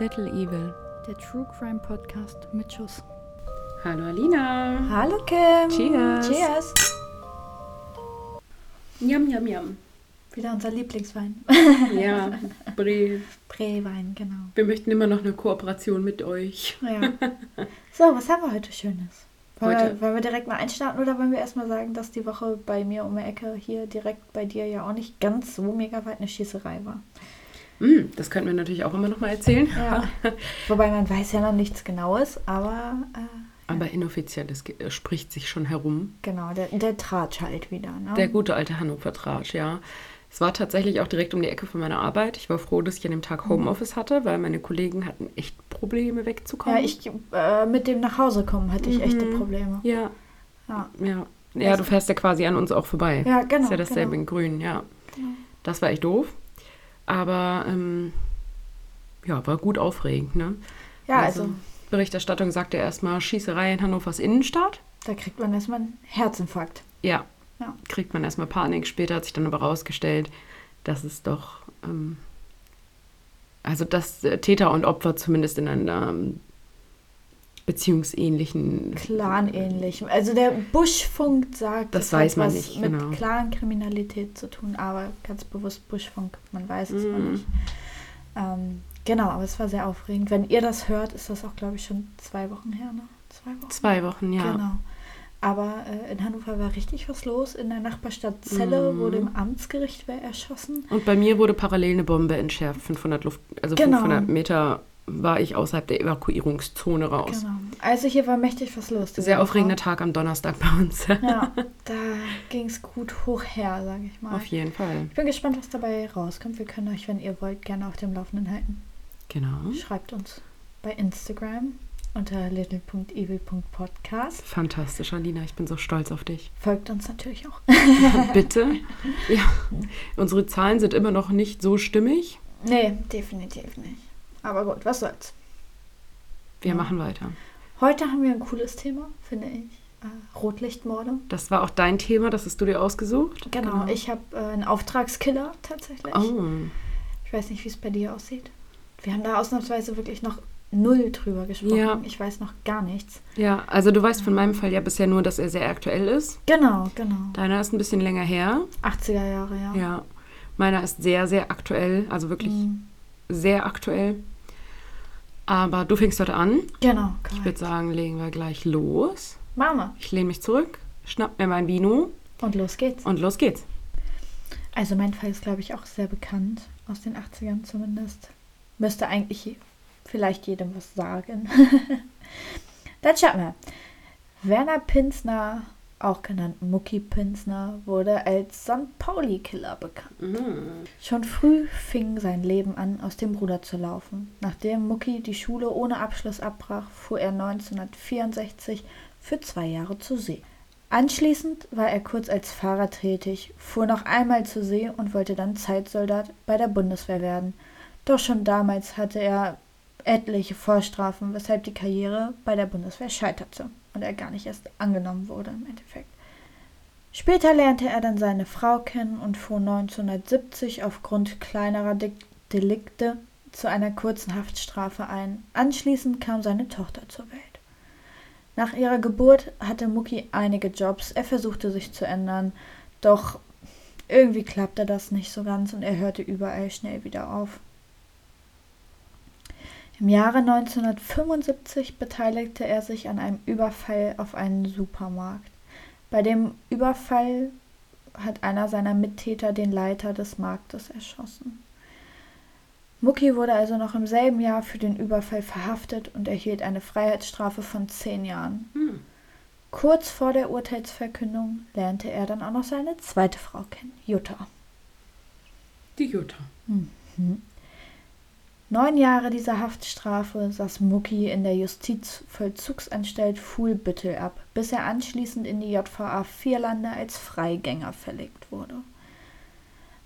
Little Evil. Der True Crime Podcast mit Schuss. Hallo Alina. Hallo Kim. Cheers. Cheers. Yum, yum, yum. Wieder unser Lieblingswein. Ja, Bre. Brewein, genau. Wir möchten immer noch eine Kooperation mit euch. Ja. So, was haben wir heute Schönes? Wollen, Heute- Wir, wollen wir direkt mal einstarten oder wollen wir erstmal sagen, dass die Woche bei mir um die Ecke hier direkt bei dir ja auch nicht ganz so mega weit eine Schießerei war? Mm, das könnten wir natürlich auch immer noch mal erzählen. Ja. Wobei man weiß ja noch nichts Genaues, aber äh, Aber inoffiziell, es ge- äh, spricht sich schon herum. genau, der, der Tratsch halt wieder. Ne? Der gute alte Hannover Tratsch, ja. Es war tatsächlich auch direkt um die Ecke von meiner Arbeit. Ich war froh, dass ich an dem Tag Homeoffice hatte, weil meine Kollegen hatten echt Probleme wegzukommen. Ja, ich äh, mit dem nach Hause kommen hatte ich echte Mhm. Probleme. Ja, Ja. ja. Ja, du fährst ja quasi an uns auch vorbei. Ja, genau, Ist ja dasselbe genau. in grün, ja. Genau. Das war echt doof. Aber ähm, ja, war gut aufregend, ne? Ja, also, Berichterstattung sagte erstmal Schießerei in Hannovers Innenstadt. da kriegt man erstmal einen Herzinfarkt. Ja, Ja. kriegt man erstmal Panik. Später hat sich dann aber rausgestellt, dass es doch, ähm, also dass äh, Täter und Opfer zumindest in einer ähm, beziehungsähnlichen Clan-ähnlich. Also der Buschfunk sagt, Das es weiß hat man was nicht, mit genau. Clan-Kriminalität zu tun, aber ganz bewusst Buschfunk, man weiß es noch Mhm. nicht. Ähm, genau, aber es war sehr aufregend. Wenn ihr das hört, ist das auch, glaube ich, schon zwei Wochen her, ne? Zwei Wochen? zwei Wochen, ja. Genau. Aber äh, in Hannover war richtig was los. In der Nachbarstadt Celle Mhm. wurde im Amtsgericht wer erschossen. Und bei mir wurde parallel eine Bombe entschärft, 500 Luft, also Genau. 500 Meter war ich außerhalb der Evakuierungszone raus. Genau. Also hier war mächtig was los. Sehr aufregender Tag am Donnerstag bei uns. Ja, da ging es gut hoch her, sage ich mal. Auf jeden Fall. Ich bin gespannt, was dabei rauskommt. Wir können euch, wenn ihr wollt, gerne auf dem Laufenden halten. Genau. Schreibt uns bei Instagram unter little.evil.podcast. Fantastisch, Alina. Ich bin so stolz auf dich. Folgt uns natürlich auch. Bitte. Ja. Unsere Zahlen sind immer noch nicht so stimmig. nee, definitiv nicht. Aber gut, was soll's. Wir Ja. machen weiter. Heute haben wir ein cooles Thema, finde ich. Äh, Rotlichtmorde. Das war auch dein Thema, das hast du dir ausgesucht. Genau, ich habe äh, einen Auftragskiller tatsächlich. Oh, Ich weiß nicht, wie es bei dir aussieht. Wir haben da ausnahmsweise wirklich noch null drüber gesprochen. Ja. Ich weiß noch gar nichts. ja. Also du weißt von meinem Fall ja bisher nur, dass er sehr aktuell ist. Genau, genau. Deiner ist ein bisschen länger her. 80er Jahre, ja. Ja. Meiner ist sehr, sehr aktuell. Also wirklich Mhm. sehr aktuell. Aber du fängst heute an. Genau, Ich würde korrekt. sagen, legen wir gleich los. Mama. Ich lehne mich zurück, schnapp mir mein Vino Und los geht's. und los geht's. Also mein Fall ist, glaube ich, auch sehr bekannt. Aus den 80ern zumindest. Müsste eigentlich vielleicht jedem was sagen. Dann schauen wir. Werner Pinsner, auch genannt Mucki Pinsner, wurde als St. Pauli-Killer bekannt. Mhm. Schon früh fing sein Leben an, aus dem Ruder zu laufen. Nachdem Mucki die Schule ohne Abschluss abbrach, fuhr er 1964 für zwei Jahre zur See. Anschließend war er kurz als Fahrer tätig, fuhr noch einmal zur See und wollte dann Zeitsoldat bei der Bundeswehr werden. Doch schon damals hatte er etliche Vorstrafen, weshalb die Karriere bei der Bundeswehr scheiterte und er gar nicht erst angenommen wurde im Endeffekt. Später lernte er dann seine Frau kennen und fuhr 1970 aufgrund kleinerer Delikte zu einer kurzen Haftstrafe ein. Anschließend kam seine Tochter zur Welt. Nach ihrer Geburt hatte Mucki einige Jobs. Er versuchte sich zu ändern, doch irgendwie klappte das nicht so ganz und er hörte überall schnell wieder auf. Im Jahre 1975 beteiligte er sich an einem Überfall auf einen Supermarkt. Bei dem Überfall hat einer seiner Mittäter den Leiter des Marktes erschossen. Mucki wurde also noch im selben Jahr für den Überfall verhaftet und erhielt eine Freiheitsstrafe von zehn Jahren. Hm. Kurz vor der Urteilsverkündung lernte er dann auch noch seine zweite Frau kennen, Jutta. Die Jutta. Neun Jahre dieser Haftstrafe saß Mucki in der Justizvollzugsanstalt Fuhlbüttel ab, bis er anschließend in die JVA Vierlande als Freigänger verlegt wurde.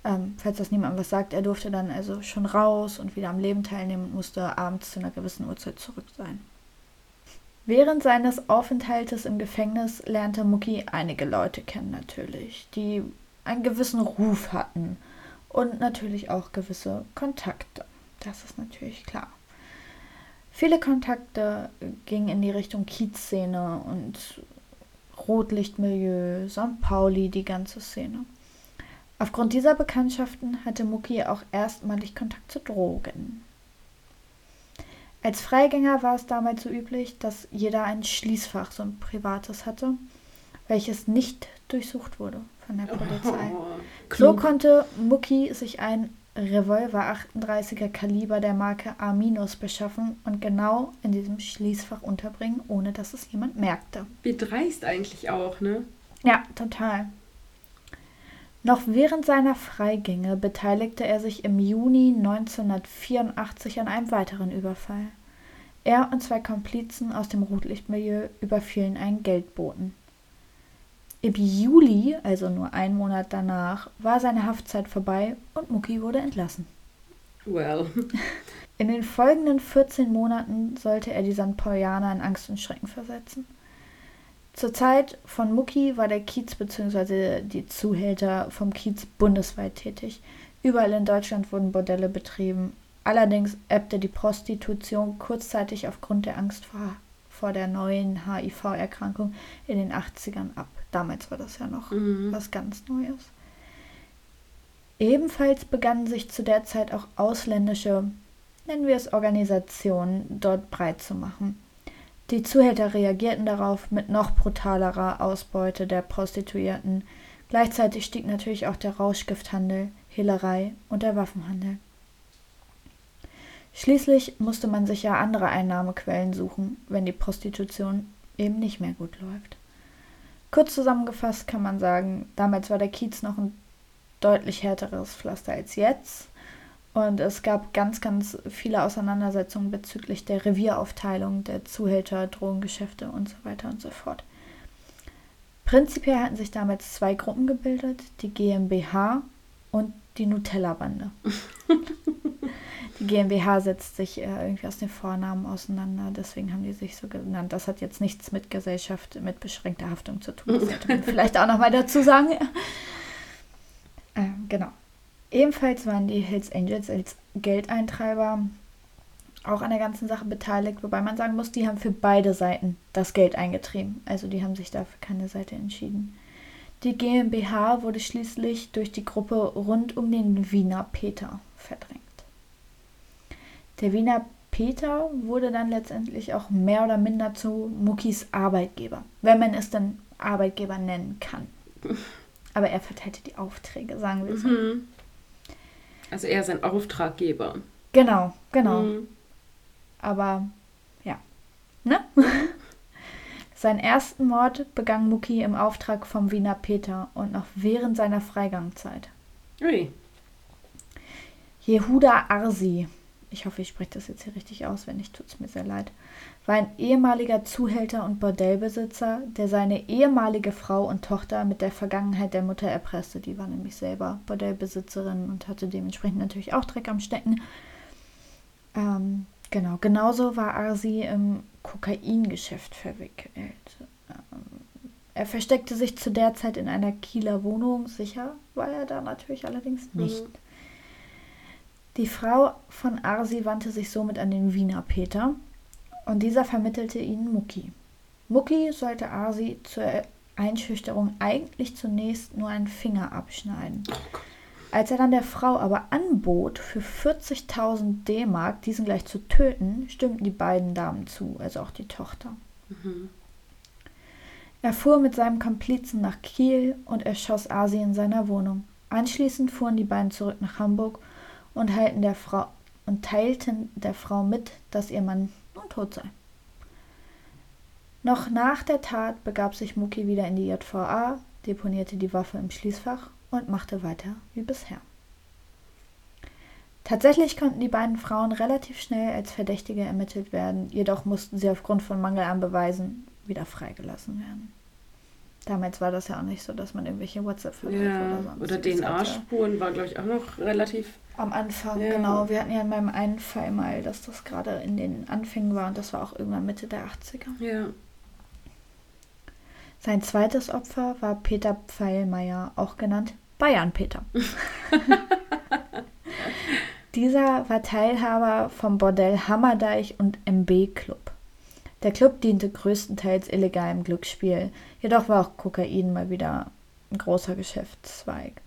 Ähm, falls das niemandem was sagt, er durfte dann also schon raus und wieder am Leben teilnehmen und musste abends zu einer gewissen Uhrzeit zurück sein. Während seines Aufenthaltes im Gefängnis lernte Mucki einige Leute kennen natürlich, die einen gewissen Ruf hatten und natürlich auch gewisse Kontakte. Das ist natürlich klar. Viele Kontakte gingen in die Richtung Kiezszene und Rotlichtmilieu, St. Pauli, die ganze Szene. Aufgrund dieser Bekanntschaften hatte Mucki auch erstmalig Kontakt zu Drogen. Als Freigänger war es damals so üblich, dass jeder ein Schließfach, so ein privates hatte, welches nicht durchsucht wurde von der Polizei. Oh, so konnte Mucki sich ein Revolver 38er Kaliber der Marke A- beschaffen und genau in diesem Schließfach unterbringen, ohne dass es jemand merkte. Wie dreist eigentlich auch, ne? Ja, total. Noch während seiner Freigänge beteiligte er sich im Juni 1984 an einem weiteren Überfall. Er und zwei Komplizen aus dem Rotlichtmilieu überfielen einen Geldboten. Im Juli, also nur einen Monat danach, war seine Haftzeit vorbei und Mucki wurde entlassen. Well. In den folgenden 14 Monaten sollte er die St. Paulianer in Angst und Schrecken versetzen. Zur Zeit von Mucki war der Kiez bzw. die Zuhälter vom Kiez bundesweit tätig. Überall in Deutschland wurden Bordelle betrieben. Allerdings ebbte die Prostitution kurzzeitig aufgrund der Angst vor, vor der neuen HIV-Erkrankung in den 80ern ab. Damals war das ja noch mhm. was ganz Neues. Ebenfalls begannen sich zu der Zeit auch ausländische, nennen wir es Organisationen, dort breit zu machen. Die Zuhälter reagierten darauf mit noch brutalerer Ausbeute der Prostituierten. Gleichzeitig stieg natürlich auch der Rauschgifthandel, Hehlerei und der Waffenhandel. Schließlich musste man sich ja andere Einnahmequellen suchen, wenn die Prostitution eben nicht mehr gut läuft. Kurz zusammengefasst kann man sagen, damals war der Kiez noch ein deutlich härteres Pflaster als jetzt. Und es gab ganz, ganz viele Auseinandersetzungen bezüglich der Revieraufteilung der Zuhälter, Drogengeschäfte und so weiter und so fort. Prinzipiell hatten sich damals zwei Gruppen gebildet, die GmbH und die Nutella-Bande. die GmbH setzt sich äh, irgendwie aus den Vornamen auseinander, deswegen haben die sich so genannt. Das hat jetzt nichts mit Gesellschaft mit beschränkter Haftung zu tun. Das sollte man vielleicht auch nochmal dazu sagen. Äh, genau. Ebenfalls waren die Hells Angels als Geldeintreiber auch an der ganzen Sache beteiligt, wobei man sagen muss, die haben für beide Seiten das Geld eingetrieben. Also die haben sich dafür keine Seite entschieden. Die GmbH wurde schließlich durch die Gruppe rund um den Wiener Peter verdrängt. Der Wiener Peter wurde dann letztendlich auch mehr oder minder zu Muckis Arbeitgeber, wenn man es dann Arbeitgeber nennen kann. Aber er verteilte die Aufträge, sagen wir so. Mhm. Also er ist ein Auftraggeber. Genau, genau. Mhm. Aber ja. Ne? Seinen ersten Mord begann Muki im Auftrag vom Wiener Peter und noch während seiner Freigangzeit. Ui. Jehuda Arsi, ich hoffe, ich spreche das jetzt hier richtig aus, wenn nicht, tut es mir sehr leid, war ein ehemaliger Zuhälter und Bordellbesitzer, der seine ehemalige Frau und Tochter mit der Vergangenheit der Mutter erpresste. Die war nämlich selber Bordellbesitzerin und hatte dementsprechend natürlich auch Dreck am Stecken. Ähm, genau, genauso war Arsi im Kokaingeschäft verwickelt. Ähm, er versteckte sich zu der Zeit in einer Kieler Wohnung. Sicher war er da natürlich allerdings mhm. nicht. Mhm. Die Frau von Arsi wandte sich somit an den Wiener Peter, und dieser vermittelte ihnen Mucki. Mucki sollte Asi zur Einschüchterung eigentlich zunächst nur einen Finger abschneiden. Als er dann der Frau aber anbot, für 40.000 D-Mark diesen gleich zu töten, stimmten die beiden Damen zu, also auch die Tochter. Mhm. Er fuhr mit seinem Komplizen nach Kiel und erschoss Asi in seiner Wohnung. Anschließend fuhren die beiden zurück nach Hamburg und, der Frau, und teilten der Frau mit, dass ihr Mann und tot sei. Noch nach der Tat begab sich Muki wieder in die JVA, deponierte die Waffe im Schließfach und machte weiter wie bisher. Tatsächlich konnten die beiden Frauen relativ schnell als Verdächtige ermittelt werden, jedoch mussten sie aufgrund von Mangel an Beweisen wieder freigelassen werden. Damals war das ja auch nicht so, dass man irgendwelche WhatsApp-Verläufe ja, oder sonst Oder DNA-Spuren war, glaube ich, auch noch relativ. Am Anfang, ja. genau. Wir hatten ja in meinem einen Fall mal, dass das gerade in den Anfängen war und das war auch irgendwann Mitte der 80er. Ja. Sein zweites Opfer war Peter Pfeilmeier, auch genannt Bayern Peter. Dieser war Teilhaber vom Bordell Hammerdeich und MB Club. Der Club diente größtenteils illegalem Glücksspiel, jedoch war auch Kokain mal wieder ein großer Geschäftszweig.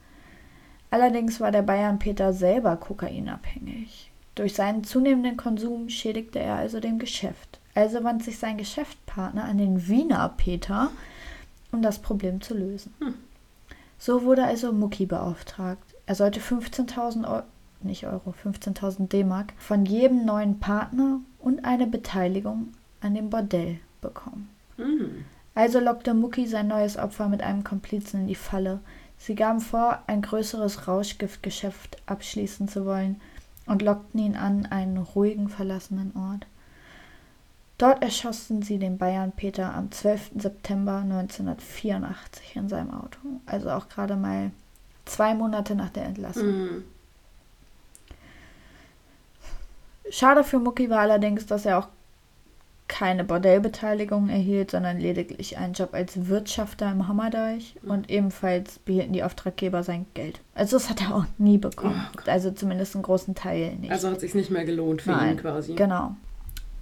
Allerdings war der Bayern Peter selber kokainabhängig. Durch seinen zunehmenden Konsum schädigte er also dem Geschäft. Also wandte sich sein Geschäftspartner an den Wiener Peter, um das Problem zu lösen. Hm. So wurde also Mucki beauftragt. Er sollte 15.000 Euro, nicht Euro, 15.000 D-Mark von jedem neuen Partner und eine Beteiligung an dem Bordell bekommen. Mhm. Also lockte Mucki sein neues Opfer mit einem Komplizen in die Falle. Sie gaben vor, ein größeres Rauschgiftgeschäft abschließen zu wollen und lockten ihn an einen ruhigen, verlassenen Ort. Dort erschossen sie den Bayern Peter am 12. September 1984 in seinem Auto, also auch gerade mal zwei Monate nach der Entlassung. Mhm. Schade für Mucki war allerdings, dass er auch keine Bordellbeteiligung erhielt, sondern lediglich einen Job als Wirtschafter im Hammerdeich mhm. und ebenfalls behielten die Auftraggeber sein Geld. Also das hat er auch nie bekommen. Oh also zumindest einen großen Teil nicht. Also hat es sich nicht mehr gelohnt für Nein, ihn quasi. Genau.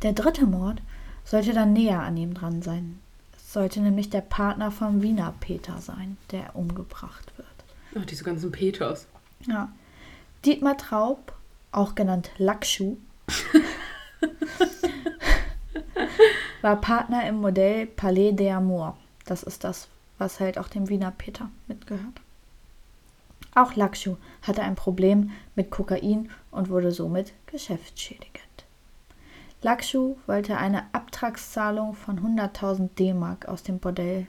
Der dritte Mord sollte dann näher an ihm dran sein. Es sollte nämlich der Partner vom Wiener Peter sein, der umgebracht wird. Ach, diese ganzen Peters. Ja. Dietmar Traub, auch genannt Lackschuh, war Partner im Modell Palais des Amours. Das ist das, was halt auch dem Wiener Peter mitgehört. Auch Lakshu hatte ein Problem mit Kokain und wurde somit geschäftsschädigend. Lakshu wollte eine Abtragszahlung von 100.000 D-Mark aus dem Bordell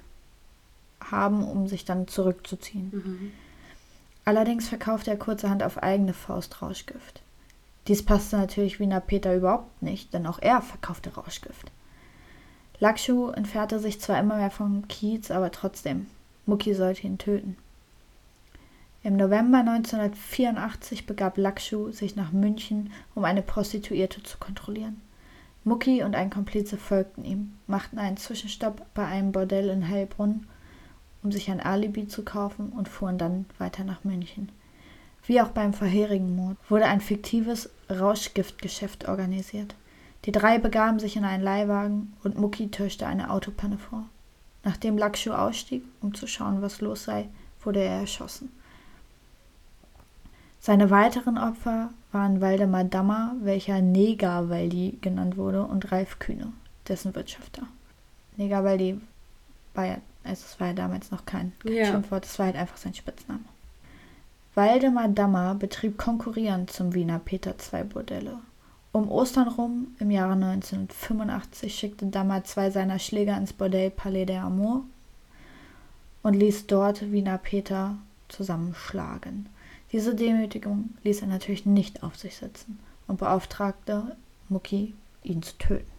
haben, um sich dann zurückzuziehen. Mhm. Allerdings verkaufte er kurzerhand auf eigene Faust Rauschgift. Dies passte natürlich Wiener Peter überhaupt nicht, denn auch er verkaufte Rauschgift. Lakshu entfernte sich zwar immer mehr vom Kiez, aber trotzdem, Mucki sollte ihn töten. Im November 1984 begab Lakshu sich nach München, um eine Prostituierte zu kontrollieren. Mucki und ein Komplize folgten ihm, machten einen Zwischenstopp bei einem Bordell in Heilbrunn, um sich ein Alibi zu kaufen und fuhren dann weiter nach München. Wie auch beim vorherigen Mord wurde ein fiktives Rauschgiftgeschäft organisiert. Die drei begaben sich in einen Leihwagen und Mucki täuschte eine Autopanne vor. Nachdem Lakshu ausstieg, um zu schauen, was los sei, wurde er erschossen. Seine weiteren Opfer waren Waldemar Dammer, welcher Negerwaldi genannt wurde, und Ralf Kühne, dessen Wirtschafter. Negerwaldi war ja, also es war ja damals noch kein, kein ja. Schimpfwort, es war halt einfach sein Spitzname. Waldemar Dammer betrieb konkurrierend zum Wiener Peter II Bordelle. Um Ostern rum, im Jahre 1985, schickte Dammer zwei seiner Schläger ins Bordell Palais des Amours und ließ dort Wiener Peter zusammenschlagen. Diese Demütigung ließ er natürlich nicht auf sich sitzen und beauftragte Mucki, ihn zu töten.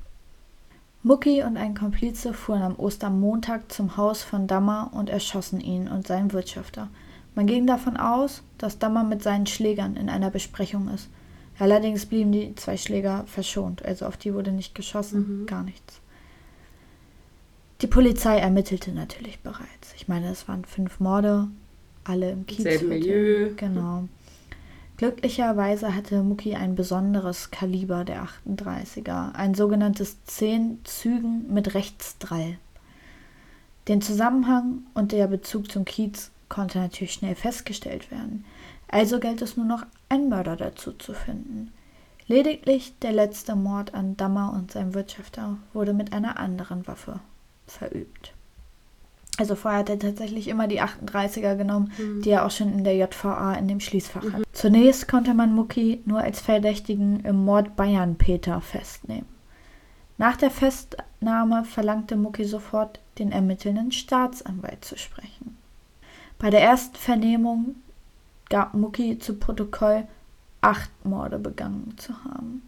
Mucki und ein Komplize fuhren am Ostermontag zum Haus von Dammer und erschossen ihn und seinen Wirtschafter. Man ging davon aus, dass Dammer mit seinen Schlägern in einer Besprechung ist Allerdings blieben die zwei Schläger verschont, also auf die wurde nicht geschossen, mhm. gar nichts. Die Polizei ermittelte natürlich bereits. Ich meine, es waren fünf Morde, alle im Kiez. Selben Milieu. Genau. Glücklicherweise hatte Mucki ein besonderes Kaliber der 38er, ein sogenanntes 10 Zügen mit Rechtsdrall. Den Zusammenhang und der Bezug zum Kiez konnte natürlich schnell festgestellt werden. Also galt es nur noch, einen Mörder dazu zu finden. Lediglich der letzte Mord an Dammer und seinem Wirtschafter wurde mit einer anderen Waffe verübt. Also vorher hat er tatsächlich immer die 38er genommen, mhm. die er auch schon in der JVA in dem Schließfach mhm. hat. Zunächst konnte man Mucki nur als Verdächtigen im Mord Bayern Peter festnehmen. Nach der Festnahme verlangte Mucki sofort, den ermittelnden Staatsanwalt zu sprechen. Bei der ersten Vernehmung gab Mucki zu Protokoll, acht Morde begangen zu haben.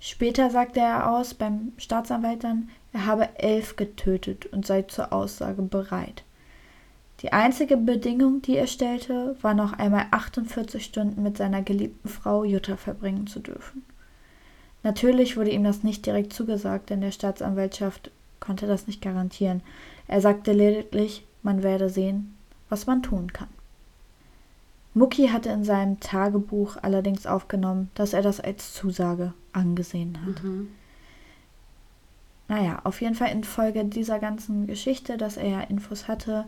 Später sagte er aus beim Staatsanwalt dann, er habe elf getötet und sei zur Aussage bereit. Die einzige Bedingung, die er stellte, war noch einmal 48 Stunden mit seiner geliebten Frau Jutta verbringen zu dürfen. Natürlich wurde ihm das nicht direkt zugesagt, denn der Staatsanwaltschaft konnte das nicht garantieren. Er sagte lediglich, man werde sehen, was man tun kann. Mucki hatte in seinem Tagebuch allerdings aufgenommen, dass er das als Zusage angesehen hat. Mhm. Naja, auf jeden Fall infolge dieser ganzen Geschichte, dass er ja Infos hatte,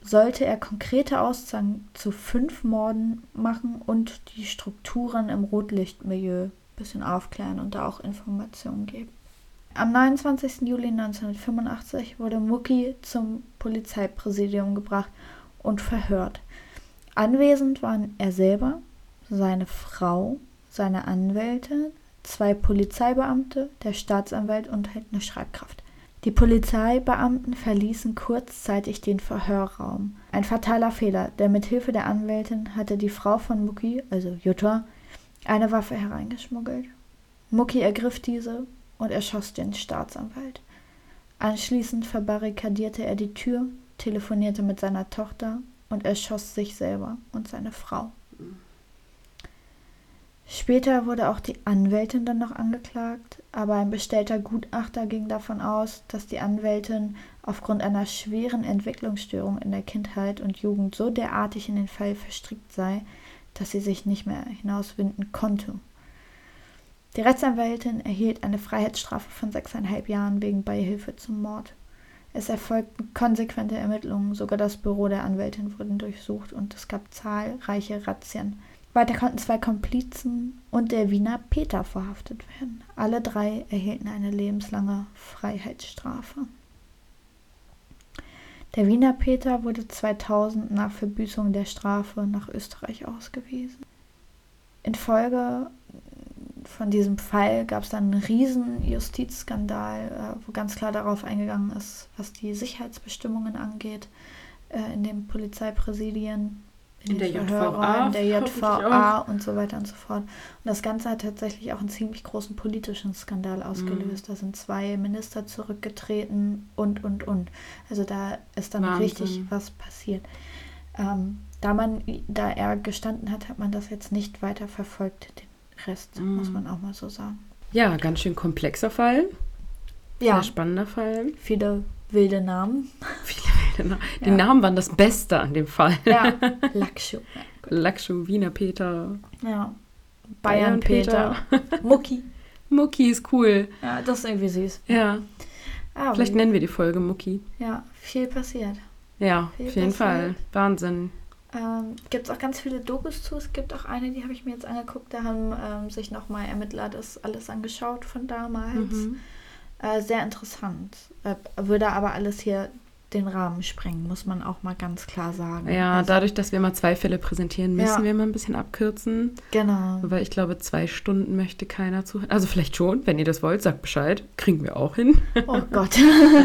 sollte er konkrete Aussagen zu fünf Morden machen und die Strukturen im Rotlichtmilieu ein bisschen aufklären und da auch Informationen geben. Am 29. Juli 1985 wurde Mucki zum Polizeipräsidium gebracht und verhört. Anwesend waren er selber, seine Frau, seine Anwälte, zwei Polizeibeamte, der Staatsanwalt und halt eine Schreibkraft. Die Polizeibeamten verließen kurzzeitig den Verhörraum. Ein fataler Fehler, denn mit Hilfe der Anwältin hatte die Frau von Mucki, also Jutta, eine Waffe hereingeschmuggelt. Mucki ergriff diese und erschoss den Staatsanwalt. Anschließend verbarrikadierte er die Tür, telefonierte mit seiner Tochter und erschoss sich selber und seine Frau. Später wurde auch die Anwältin dann noch angeklagt, aber ein bestellter Gutachter ging davon aus, dass die Anwältin aufgrund einer schweren Entwicklungsstörung in der Kindheit und Jugend so derartig in den Fall verstrickt sei, dass sie sich nicht mehr hinauswinden konnte. Die Rechtsanwältin erhielt eine Freiheitsstrafe von sechseinhalb Jahren wegen Beihilfe zum Mord. Es erfolgten konsequente Ermittlungen, sogar das Büro der Anwältin wurde durchsucht und es gab zahlreiche Razzien. Weiter konnten zwei Komplizen und der Wiener Peter verhaftet werden. Alle drei erhielten eine lebenslange Freiheitsstrafe. Der Wiener Peter wurde 2000 nach Verbüßung der Strafe nach Österreich ausgewiesen. Infolge von diesem Fall gab es dann einen riesen Justizskandal, äh, wo ganz klar darauf eingegangen ist, was die Sicherheitsbestimmungen angeht äh, in den Polizeipräsidien in der JVA, in der JVA und so weiter und so fort. Und das Ganze hat tatsächlich auch einen ziemlich großen politischen Skandal ausgelöst. Mhm. Da sind zwei Minister zurückgetreten und, und, und. Also da ist dann Wahnsinn. richtig was passiert. Ähm, da man, da er gestanden hat, hat man das jetzt nicht weiter verfolgt. Rest Mhm. muss man auch mal so sagen. Ja, ganz schön komplexer Fall. Sehr spannender Fall. viele wilde Namen. Viele wilde Namen. Die Ja. Namen waren das Beste an dem Fall. Ja, Lakshu. Lakshu, Wiener Peter, Ja. Bayern Bayern Peter. Mucki. Mucki ist cool. Ja, das ist irgendwie süß. Ja, Ah, vielleicht nennen wir die Folge Mucki. Ja, viel passiert. Ja, Viel auf jeden Fall. passiert. Wahnsinn. Ähm, gibt es auch ganz viele Dokus zu. Es gibt auch eine, die habe ich mir jetzt angeguckt. Da haben ähm, sich nochmal Ermittler das alles angeschaut von damals. Mhm. Äh, sehr interessant. Äh, würde aber alles hier den Rahmen sprengen, muss man auch mal ganz klar sagen. Ja, Also, dadurch, dass wir mal zwei Fälle präsentieren, müssen Ja. wir mal ein bisschen abkürzen. Genau. Weil ich glaube, zwei Stunden möchte keiner zuhören. Also vielleicht schon, wenn ihr das wollt, sagt Bescheid. Kriegen wir auch hin. Oh Gott,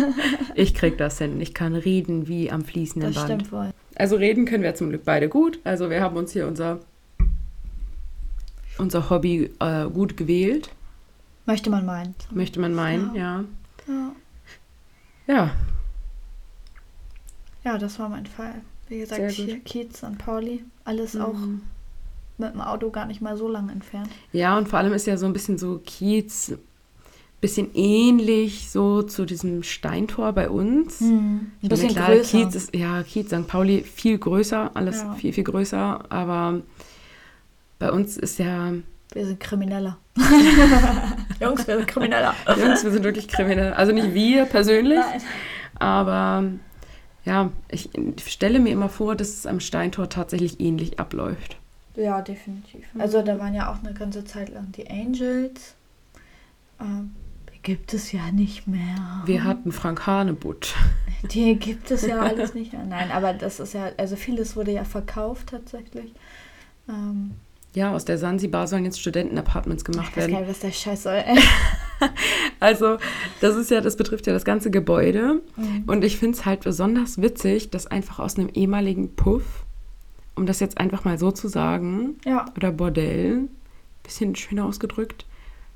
Ich krieg das hin. Ich kann reden wie am fließenden das Band. stimmt wohl. Also reden können wir zum Glück beide gut. Also wir haben uns hier unser, unser Hobby äh, gut gewählt, Möchte man meinen. möchte man meinen, ja. Ja. Ja, ja, das war mein Fall. Wie gesagt, hier Kiez, St. Pauli, alles auch Mhm. mit dem Auto gar nicht mal so lang entfernt. Ja, und vor allem ist ja so ein bisschen so Kiez, bisschen ähnlich so zu diesem Steintor bei uns. Ein Ich meine, bisschen klar, größer. Kiez ist, ja, Kiez, St. Pauli, viel größer, alles Ja. viel, viel größer, aber bei uns ist ja, Wir sind Krimineller. Jungs, wir sind Krimineller. Jungs, wir sind wirklich kriminell. Also nicht wir persönlich, Nein. aber ja, ich stelle mir immer vor, dass es am Steintor tatsächlich ähnlich abläuft. Ja, definitiv. Also da waren ja auch eine ganze Zeit lang die Angels. Ähm, gibt es ja nicht mehr. Wir hatten Frank Hanebutt. Die gibt es ja alles nicht mehr. Nein, aber das ist ja, also vieles wurde ja verkauft tatsächlich. Ähm, Ja, aus der Sansibar sollen jetzt Studentenapartments ich gemacht weiß gar werden. nicht, was der Scheiß soll. Also, das ist ja, das betrifft ja das ganze Gebäude. Mhm. Und ich finde es halt besonders witzig, dass einfach aus einem ehemaligen Puff, um das jetzt einfach mal so zu sagen, Ja. oder Bordell, bisschen schöner ausgedrückt,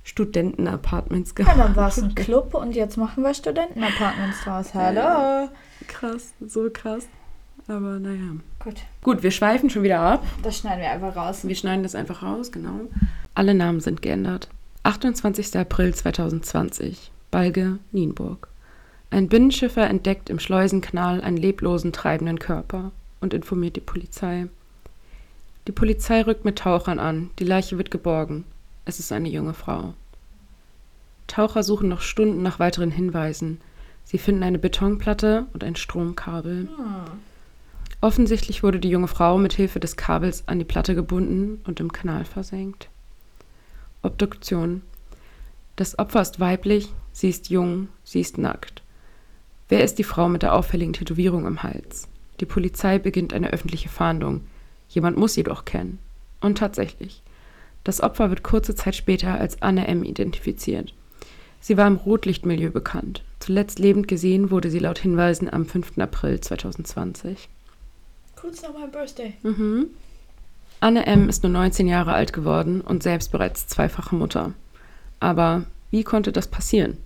Studentenapartments ja, gemacht. dann war es ein Club und jetzt machen wir Studentenapartments draus. Hallo. Krass, so krass. Aber naja. Gut, Gut, wir schweifen schon wieder ab. das schneiden wir einfach raus. Wir schneiden das einfach raus, genau. Alle Namen sind geändert. 28. April 2020. Balge, Nienburg. Ein Binnenschiffer entdeckt im Schleusenkanal einen leblosen, treibenden Körper und informiert die Polizei. Die Polizei rückt mit Tauchern an. Die Leiche wird geborgen. Es ist eine junge Frau. Taucher suchen noch Stunden nach weiteren Hinweisen. Sie finden eine Betonplatte und ein Stromkabel. Offensichtlich wurde die junge Frau mit Hilfe des Kabels an die Platte gebunden und im Kanal versenkt. Obduktion. Das Opfer ist weiblich, sie ist jung, sie ist nackt. Wer ist die Frau mit der auffälligen Tätowierung im Hals? Die Polizei beginnt eine öffentliche Fahndung. Jemand muss sie doch kennen. Und tatsächlich. Das Opfer wird kurze Zeit später als Anne M. identifiziert. Sie war im Rotlichtmilieu bekannt. Zuletzt lebend gesehen wurde sie laut Hinweisen am 5. April 2020. Kurz nach meinem Birthday. Mhm. Anne M. ist nur 19 Jahre alt geworden und selbst bereits zweifache Mutter. Aber wie konnte das passieren?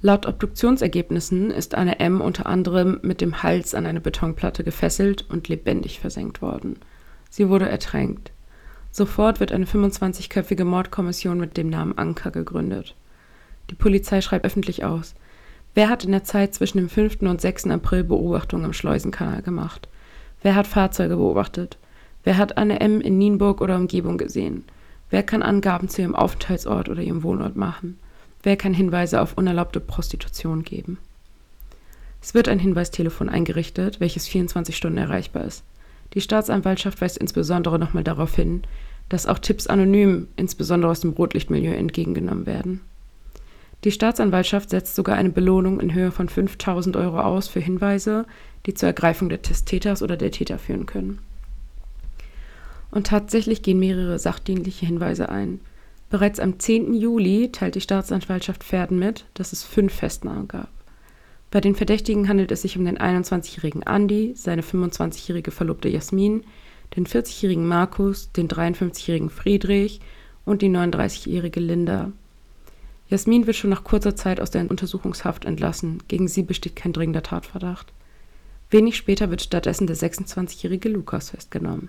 Laut Obduktionsergebnissen ist Anne M. unter anderem mit dem Hals an eine Betonplatte gefesselt und lebendig versenkt worden. Sie wurde ertränkt. Sofort wird eine 25-köpfige Mordkommission mit dem Namen Anker gegründet. Die Polizei schreibt öffentlich aus. Wer hat in der Zeit zwischen dem 5. und 6. April Beobachtungen im Schleusenkanal gemacht? Wer hat Fahrzeuge beobachtet? Wer hat Anne M. in Nienburg oder Umgebung gesehen? Wer kann Angaben zu ihrem Aufenthaltsort oder ihrem Wohnort machen? Wer kann Hinweise auf unerlaubte Prostitution geben? Es wird ein Hinweistelefon eingerichtet, welches 24 Stunden erreichbar ist. Die Staatsanwaltschaft weist insbesondere nochmal darauf hin, dass auch Tipps anonym, insbesondere aus dem Rotlichtmilieu, entgegengenommen werden. Die Staatsanwaltschaft setzt sogar eine Belohnung in Höhe von 5000 Euro aus für Hinweise, die zur Ergreifung des Täters oder der Täter führen können. Und tatsächlich gehen mehrere sachdienliche Hinweise ein. Bereits am 10. Juli teilt die Staatsanwaltschaft Pferden mit, dass es fünf Festnahmen gab. Bei den Verdächtigen handelt es sich um den 21-jährigen Andi, seine 25-jährige Verlobte Jasmin, den 40-jährigen Markus, den 53-jährigen Friedrich und die 39-jährige Linda. Jasmin wird schon nach kurzer Zeit aus der Untersuchungshaft entlassen. Gegen sie besteht kein dringender Tatverdacht. Wenig später wird stattdessen der 26-jährige Lukas festgenommen.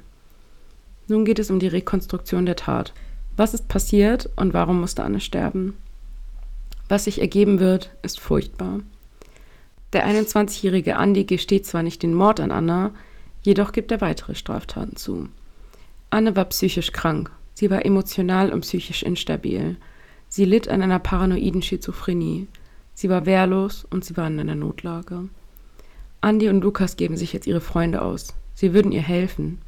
Nun geht es um die Rekonstruktion der Tat. Was ist passiert und warum musste Anne sterben? Was sich ergeben wird, ist furchtbar. Der 21-jährige Andi gesteht zwar nicht den Mord an Anna, jedoch gibt er weitere Straftaten zu. Anne war psychisch krank. Sie war emotional und psychisch instabil. Sie litt an einer paranoiden Schizophrenie. Sie war wehrlos und sie war in einer Notlage. Andi und Lukas geben sich jetzt ihre Freunde aus. Sie würden ihr helfen.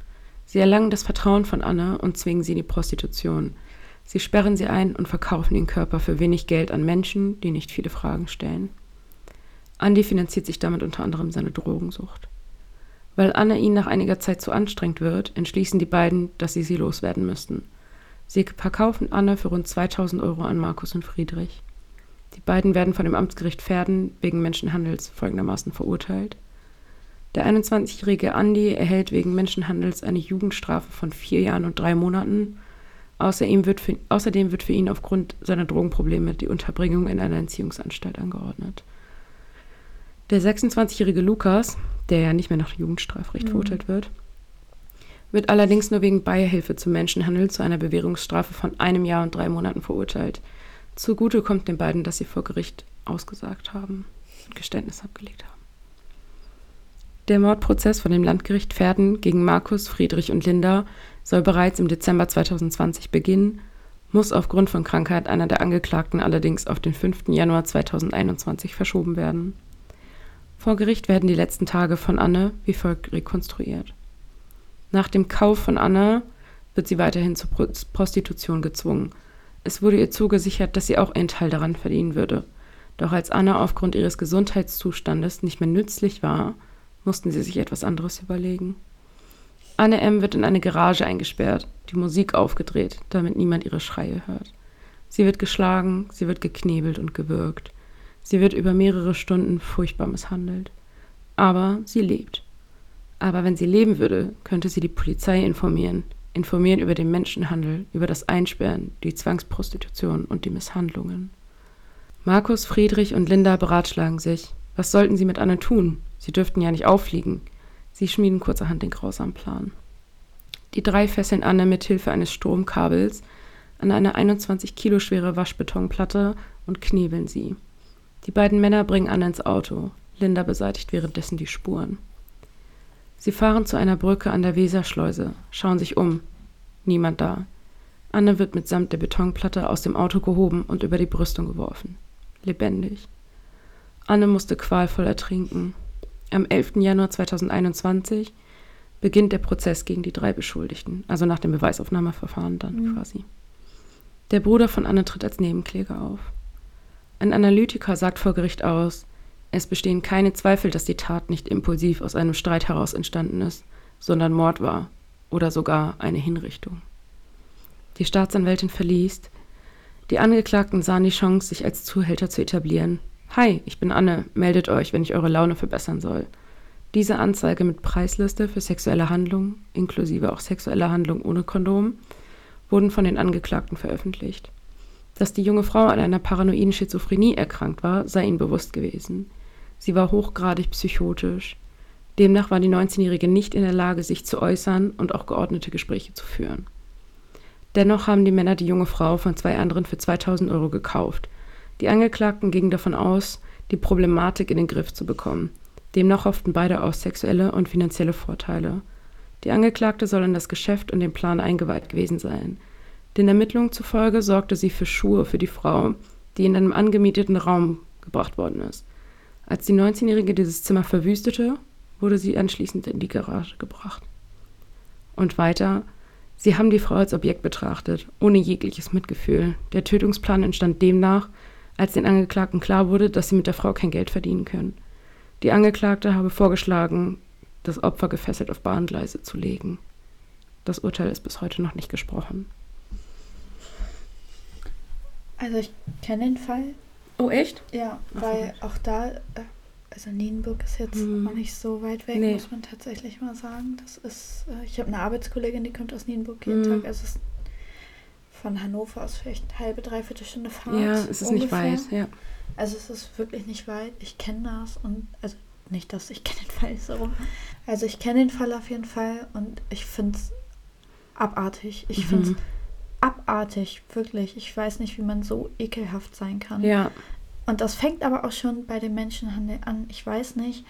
Sie erlangen das Vertrauen von Anna und zwingen sie in die Prostitution. Sie sperren sie ein und verkaufen den Körper für wenig Geld an Menschen, die nicht viele Fragen stellen. Andi finanziert sich damit unter anderem seine Drogensucht. Weil Anna ihnen nach einiger Zeit zu anstrengend wird, entschließen die beiden, dass sie sie loswerden müssten. Sie verkaufen Anne für rund 2000 Euro an Markus und Friedrich. Die beiden werden von dem Amtsgericht Pferden wegen Menschenhandels folgendermaßen verurteilt. Der 21-jährige Andi erhält wegen Menschenhandels eine Jugendstrafe von vier Jahren und drei Monaten. Außerdem wird, für, außerdem wird für ihn aufgrund seiner Drogenprobleme die Unterbringung in einer Entziehungsanstalt angeordnet. Der 26-jährige Lukas, der ja nicht mehr nach Jugendstrafrecht mhm. verurteilt wird, wird allerdings nur wegen Beihilfe zum Menschenhandel zu einer Bewährungsstrafe von einem Jahr und drei Monaten verurteilt. Zugute kommt den beiden, dass sie vor Gericht ausgesagt haben und Geständnis abgelegt haben. Der Mordprozess von dem Landgericht Pferden gegen Markus, Friedrich und Linda soll bereits im Dezember 2020 beginnen, muss aufgrund von Krankheit einer der Angeklagten allerdings auf den 5. Januar 2021 verschoben werden. Vor Gericht werden die letzten Tage von Anne wie folgt rekonstruiert. Nach dem Kauf von Anna wird sie weiterhin zur Prostitution gezwungen. Es wurde ihr zugesichert, dass sie auch einen Teil daran verdienen würde. Doch als Anna aufgrund ihres Gesundheitszustandes nicht mehr nützlich war, mussten sie sich etwas anderes überlegen. Anne M. wird in eine Garage eingesperrt, die Musik aufgedreht, damit niemand ihre Schreie hört. Sie wird geschlagen, sie wird geknebelt und gewürgt. Sie wird über mehrere Stunden furchtbar misshandelt. Aber sie lebt. Aber wenn sie leben würde, könnte sie die Polizei informieren, informieren über den Menschenhandel, über das Einsperren, die Zwangsprostitution und die Misshandlungen. Markus, Friedrich und Linda beratschlagen sich. Was sollten sie mit Anne tun? Sie dürften ja nicht auffliegen. Sie schmieden kurzerhand den grausamen Plan. Die drei fesseln Anne mit Hilfe eines Stromkabels an eine 21 Kilo schwere Waschbetonplatte und knebeln sie. Die beiden Männer bringen Anne ins Auto. Linda beseitigt währenddessen die Spuren. Sie fahren zu einer Brücke an der Weserschleuse, schauen sich um. Niemand da. Anne wird mitsamt der Betonplatte aus dem Auto gehoben und über die Brüstung geworfen. Lebendig. Anne musste qualvoll ertrinken. Am 11. Januar 2021 beginnt der Prozess gegen die drei Beschuldigten, also nach dem Beweisaufnahmeverfahren dann mhm. quasi. Der Bruder von Anne tritt als Nebenkläger auf. Ein Analytiker sagt vor Gericht aus, es bestehen keine Zweifel, dass die Tat nicht impulsiv aus einem Streit heraus entstanden ist, sondern Mord war oder sogar eine Hinrichtung. Die Staatsanwältin verliest, die Angeklagten sahen die Chance, sich als Zuhälter zu etablieren. Hi, ich bin Anne, meldet euch, wenn ich eure Laune verbessern soll. Diese Anzeige mit Preisliste für sexuelle Handlungen, inklusive auch sexuelle Handlungen ohne Kondom, wurden von den Angeklagten veröffentlicht. Dass die junge Frau an einer paranoiden Schizophrenie erkrankt war, sei ihnen bewusst gewesen. Sie war hochgradig psychotisch. Demnach war die 19-Jährige nicht in der Lage, sich zu äußern und auch geordnete Gespräche zu führen. Dennoch haben die Männer die junge Frau von zwei anderen für 2000 Euro gekauft. Die Angeklagten gingen davon aus, die Problematik in den Griff zu bekommen. Demnach hofften beide auf sexuelle und finanzielle Vorteile. Die Angeklagte soll in das Geschäft und den Plan eingeweiht gewesen sein. Den Ermittlungen zufolge sorgte sie für Schuhe für die Frau, die in einem angemieteten Raum gebracht worden ist. Als die 19-Jährige dieses Zimmer verwüstete, wurde sie anschließend in die Garage gebracht. Und weiter, sie haben die Frau als Objekt betrachtet, ohne jegliches Mitgefühl. Der Tötungsplan entstand demnach, als den Angeklagten klar wurde, dass sie mit der Frau kein Geld verdienen können. Die Angeklagte habe vorgeschlagen, das Opfer gefesselt auf Bahngleise zu legen. Das Urteil ist bis heute noch nicht gesprochen. Also ich kenne den Fall. Oh echt? Ja, Ach, weil auch da, äh, also Nienburg ist jetzt hm. noch nicht so weit weg, nee. muss man tatsächlich mal sagen. Das ist, äh, ich habe eine Arbeitskollegin, die kommt aus Nienburg jeden hm. Tag. Also es ist von Hannover aus vielleicht eine halbe, dreiviertel Stunde Fahrt. Ja, es ist ungefähr. nicht weit, ja. Also es ist wirklich nicht weit. Ich kenne das und also nicht, dass ich kenne den Fall so. Also ich kenne den Fall auf jeden Fall und ich finde es abartig. Ich mhm. finde es abartig, wirklich. Ich weiß nicht, wie man so ekelhaft sein kann. Ja. Und das fängt aber auch schon bei den Menschenhandel an. Ich weiß nicht,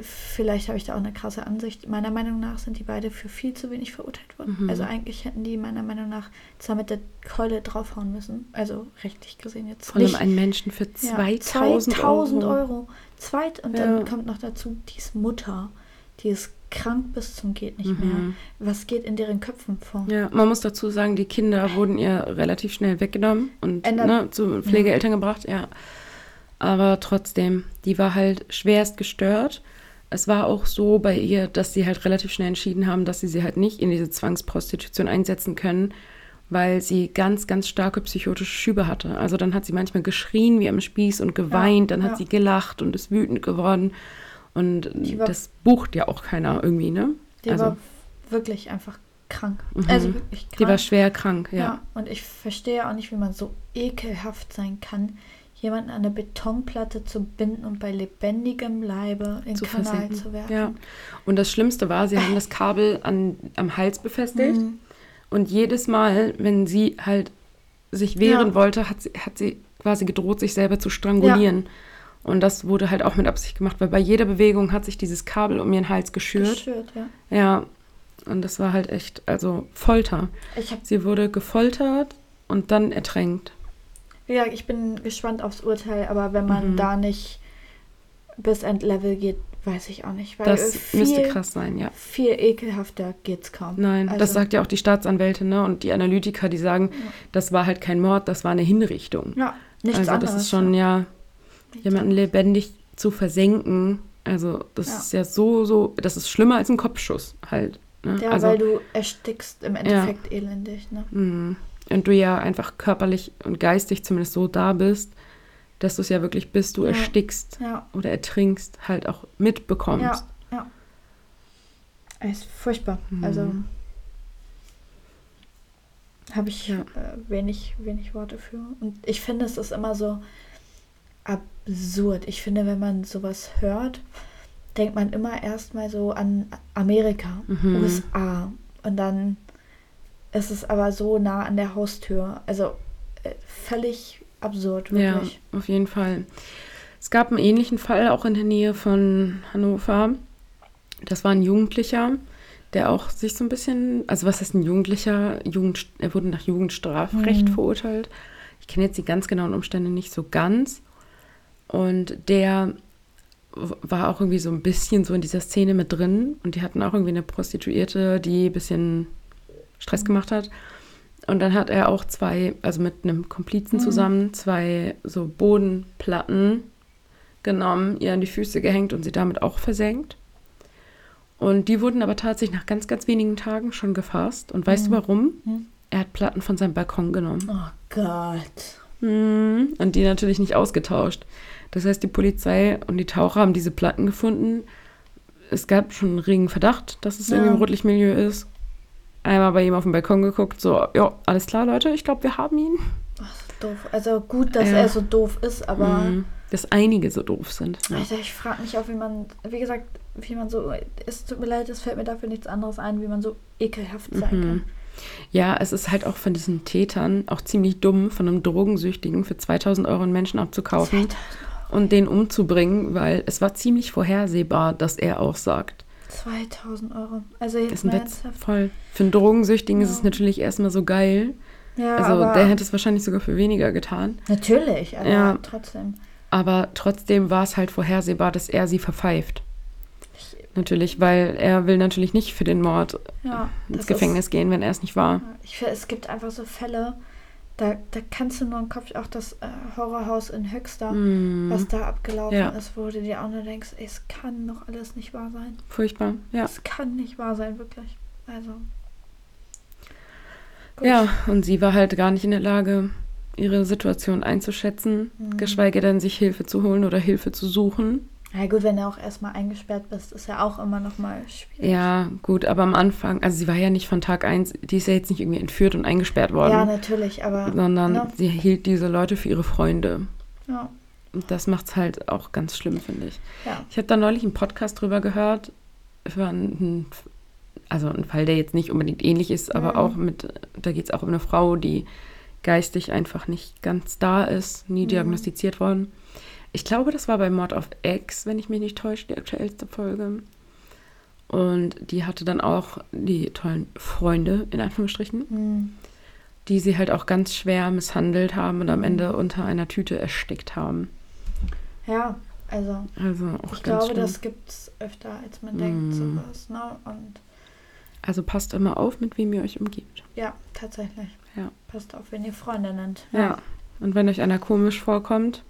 vielleicht habe ich da auch eine krasse Ansicht. Meiner Meinung nach sind die beide für viel zu wenig verurteilt worden. Mhm. Also eigentlich hätten die meiner Meinung nach zwar mit der Keule draufhauen müssen. Also rechtlich gesehen jetzt. Vor allem einen Menschen für 2000, ja, 2000 Euro. Euro. Zweit und ja. dann kommt noch dazu, die ist Mutter. Die ist krank bis zum geht nicht mhm. mehr. Was geht in deren Köpfen vor? Ja, man muss dazu sagen, die Kinder wurden ihr relativ schnell weggenommen und ne, zu Pflegeeltern ja. gebracht, ja. Aber trotzdem, die war halt schwerst gestört es war auch so bei ihr, dass sie halt relativ schnell entschieden haben, dass sie sie halt nicht in diese Zwangsprostitution einsetzen können, weil sie ganz, ganz starke psychotische Schübe hatte. Also dann hat sie manchmal geschrien wie am Spieß und geweint, ja, dann hat ja. sie gelacht und ist wütend geworden. Und war, das bucht ja auch keiner irgendwie, ne? Die also, war wirklich einfach krank. Mhm. Also wirklich krank. Die war schwer krank, ja. ja. Und ich verstehe auch nicht, wie man so ekelhaft sein kann, jemanden an eine Betonplatte zu binden und bei lebendigem Leibe in den Kanal versenken. zu werfen. Ja. Und das Schlimmste war, sie haben das Kabel an, am Hals befestigt mhm. und jedes Mal, wenn sie halt sich wehren ja. wollte, hat sie, hat sie quasi gedroht, sich selber zu strangulieren. Ja. Und das wurde halt auch mit Absicht gemacht, weil bei jeder Bewegung hat sich dieses Kabel um ihren Hals geschürt. Geschürt, ja. Ja, und das war halt echt, also Folter. sie wurde gefoltert und dann ertränkt. Ja, ich bin gespannt aufs Urteil, aber wenn man mhm. da nicht bis Endlevel geht, weiß ich auch nicht. das viel, müsste krass sein, ja. Viel ekelhafter geht's kaum. Nein, also, das sagt ja auch die Staatsanwältin ne? und die Analytiker, die sagen, ja. das war halt kein Mord, das war eine Hinrichtung. Ja, nichts also anderes. das ist schon ja, jemanden lebendig zu versenken. Also das ja. ist ja so, so, das ist schlimmer als ein Kopfschuss halt. Ne? Ja, also, weil du erstickst im Endeffekt ja. elendig. Ne? Mhm und du ja einfach körperlich und geistig zumindest so da bist, dass du es ja wirklich bist, du ja. erstickst oder ertrinkst, halt auch mitbekommst. Ja, ja. Es ist furchtbar. Mhm. Also habe ich äh, wenig, wenig Worte für. Und ich finde, es ist immer so absurd. Ich finde, wenn man sowas hört, denkt man immer erstmal so an Amerika, mhm. USA. Und dann es ist aber so nah an der Haustür. Also äh, völlig absurd, wirklich. Ja, auf jeden Fall. Es gab einen ähnlichen Fall auch in der Nähe von Hannover. Das war ein Jugendlicher, der auch sich so ein bisschen, also was ist ein Jugendlicher? Jugend, er wurde nach Jugendstrafrecht Mhm. verurteilt. Ich kenne jetzt die ganz genauen Umstände nicht so ganz. Und der war auch irgendwie so ein bisschen so in dieser Szene mit drin. Und die hatten auch irgendwie eine Prostituierte, die ein bisschen Stress gemacht hat. Und dann hat er auch zwei, also mit einem Komplizen zusammen, zwei so Bodenplatten genommen, ihr an die Füße gehängt und sie damit auch versenkt. Und die wurden aber tatsächlich nach ganz, ganz wenigen Tagen schon gefasst. Und weißt du warum? Hm. Er hat Platten von seinem Balkon genommen. Oh Gott. Mhm. Und die natürlich nicht ausgetauscht. Das heißt, die Polizei und die Taucher haben diese Platten gefunden. Es gab schon einen regen Verdacht, dass es Ja. irgendwie im Rotlichtmilieu ist. Einmal bei ihm auf dem Balkon geguckt, so, ja, alles klar, Leute, ich glaube, wir haben ihn. Doof. Also gut, dass Ja. er so doof ist, aber Mhm. Dass einige so doof sind. Ja. Alter, ich frage mich auch, wie man, wie gesagt, wie man so, es tut mir leid, es fällt mir dafür nichts anderes ein, wie man so ekelhaft sein Mhm. kann. Ja, es ist halt auch von diesen Tätern auch ziemlich dumm, von einem Drogensüchtigen für 2000 Euro einen Menschen abzukaufen 2000 und den umzubringen, weil es war ziemlich vorhersehbar, dass er auch sagt. 2000 Euro. Also Das jetzt ist ein Witz. Voll. Für einen Drogensüchtigen ist Ja. es natürlich erstmal so geil. Ja, Also der hätte es wahrscheinlich sogar für weniger getan. natürlich, aber Ja. trotzdem. Aber trotzdem war es halt vorhersehbar, dass er sie verpfeift. Natürlich, weil er will natürlich nicht für den Mord Ja, ins Gefängnis gehen, wenn er es nicht war. Ist, ich finde, es gibt einfach so Fälle, da, da kannst du nur im Kopf, auch das äh, Horrorhaus in Höxter, Mm, was da abgelaufen Ja. ist, wo du dir auch nur denkst, ey, es kann doch alles nicht wahr sein. furchtbar, ja. Es kann nicht wahr sein, wirklich. Also. Gut. Ja, und sie war halt gar nicht in der Lage, ihre Situation einzuschätzen, Mhm. geschweige denn sich Hilfe zu holen oder Hilfe zu suchen. Ja gut, wenn du auch erstmal eingesperrt bist, ist ja auch immer noch mal schwierig. Ja, gut, aber am Anfang, also sie war ja nicht von Tag eins, die ist ja jetzt nicht irgendwie entführt und eingesperrt worden, Ja, natürlich, aber sondern ne? sie hielt diese Leute für ihre Freunde. ja, Und das macht's halt auch ganz schlimm, finde ich. ja. Ich habe da neulich einen Podcast drüber gehört, für einen, also ein Fall, der jetzt nicht unbedingt ähnlich ist, aber Mhm. auch mit, da geht es auch um eine Frau, die geistig einfach nicht ganz da ist, nie Mhm. diagnostiziert worden. Ich glaube, das war bei Mord auf Ex, wenn ich mich nicht täusche, die aktuellste Folge. Und die hatte dann auch die tollen Freunde, in Anführungsstrichen, Hm. die sie halt auch ganz schwer misshandelt haben und am Mhm. Ende unter einer Tüte erstickt haben. Ja, also Also ich glaube, schlimm. das gibt es öfter, als man denkt, Mm. sowas. Ne? Und Also passt immer auf, mit wem ihr euch umgebt. ja, tatsächlich. Ja. Passt auf, wenn ihr Freunde nennt. Ja. Und wenn euch einer komisch vorkommt,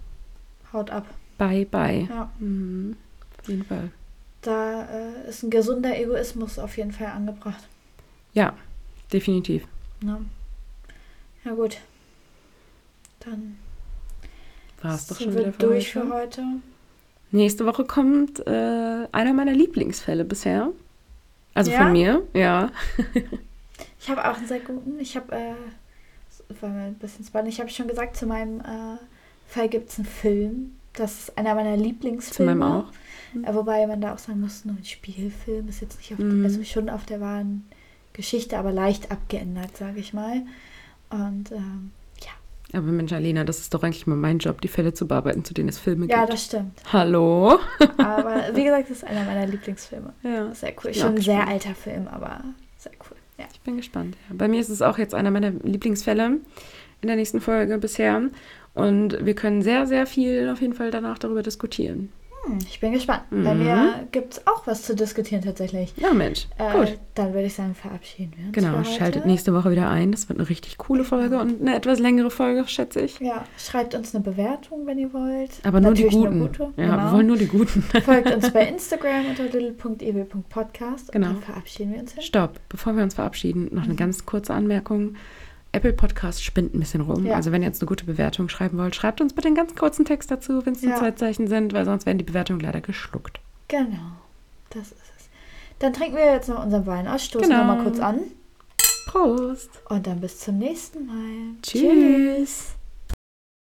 Haut ab. bye bye. Ja. Mhm. Auf jeden Fall. Da äh, ist ein gesunder Egoismus auf jeden Fall angebracht. Ja, definitiv. Ne? Ja gut. Dann War es doch schon wieder für durch heute. für heute. Nächste Woche kommt äh, einer meiner Lieblingsfälle bisher. Also Ja? von mir, ja. Ich habe auch einen sehr guten. Ich habe, äh, das war mir ein bisschen spannend. Ich habe schon gesagt, zu meinem äh, Fall gibt es einen Film. Das ist einer meiner Zu Lieblingsfilme. meinem auch. Äh, wobei man da auch sagen muss, nur ein Spielfilm ist jetzt nicht auf, Mhm. also schon auf der wahren Geschichte, aber leicht abgeändert, sage ich mal. Und ähm, Aber Mensch, Alena, das ist doch eigentlich mal mein Job, die Fälle zu bearbeiten, zu denen es Filme ja, gibt. das stimmt. Hallo? Aber wie gesagt, das ist einer meiner Lieblingsfilme. Ja. Sehr cool. Schon ein sehr alter Film, aber sehr cool. Ja. Ich bin gespannt. Ja. Bei mir ist es auch jetzt einer meiner Lieblingsfälle in der nächsten Folge bisher. Und wir können sehr, sehr viel auf jeden Fall danach darüber diskutieren. Hm, ich bin gespannt. Bei Mhm. mir gibt es auch was zu diskutieren tatsächlich. Ja, Mensch. Äh, Gut. Dann würde ich sagen, verabschieden wir uns. Genau, schaltet nächste Woche wieder ein. Das wird eine richtig coole Folge und eine etwas längere Folge, schätze ich. Ja, schreibt uns eine Bewertung, wenn ihr wollt. Aber nur die Natürlich guten. Eine gute. Ja, genau. wir wollen nur die guten. Folgt uns bei Instagram unter little.ewe.podcast. Genau. Und dann verabschieden wir uns hin. Stopp, bevor wir uns verabschieden, noch eine Mhm. ganz kurze Anmerkung. Apple Podcast spinnt ein bisschen rum. Ja. Also wenn ihr jetzt eine gute Bewertung schreiben wollt, schreibt uns bitte einen ganz kurzen Text dazu, wenn es nur Ja. zwei Zeichen sind, weil sonst werden die Bewertungen leider geschluckt. Genau. Das ist es. Dann trinken wir jetzt noch unseren Wein aus, stoßen Genau. nochmal kurz an. Prost! Und dann bis zum nächsten Mal. Tschüss.